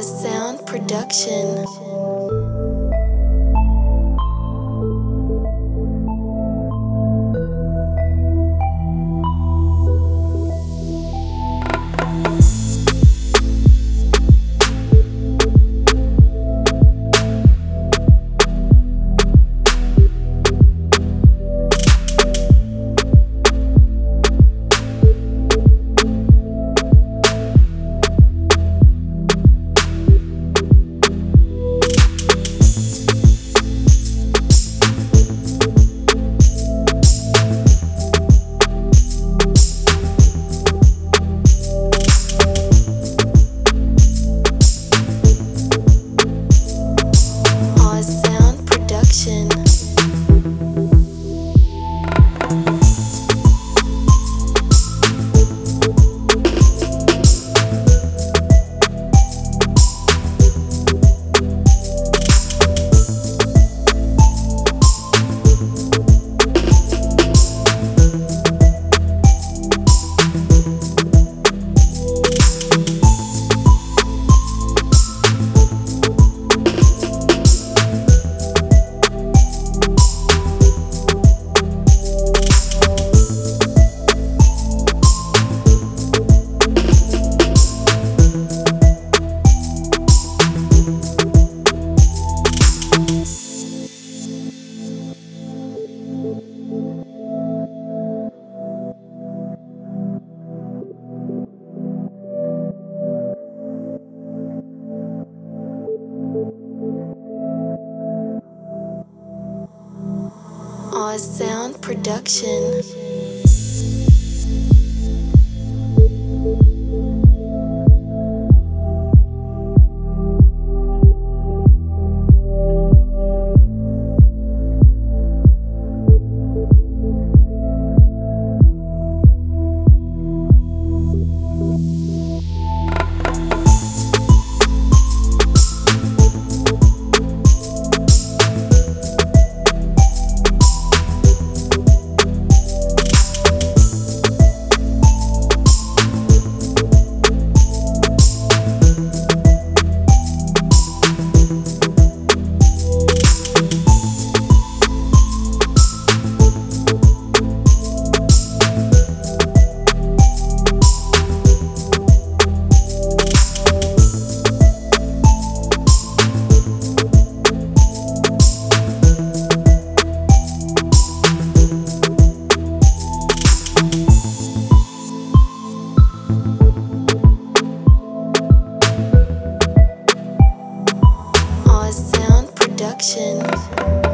Cause Sound Production. Oz Sound Production. Productions.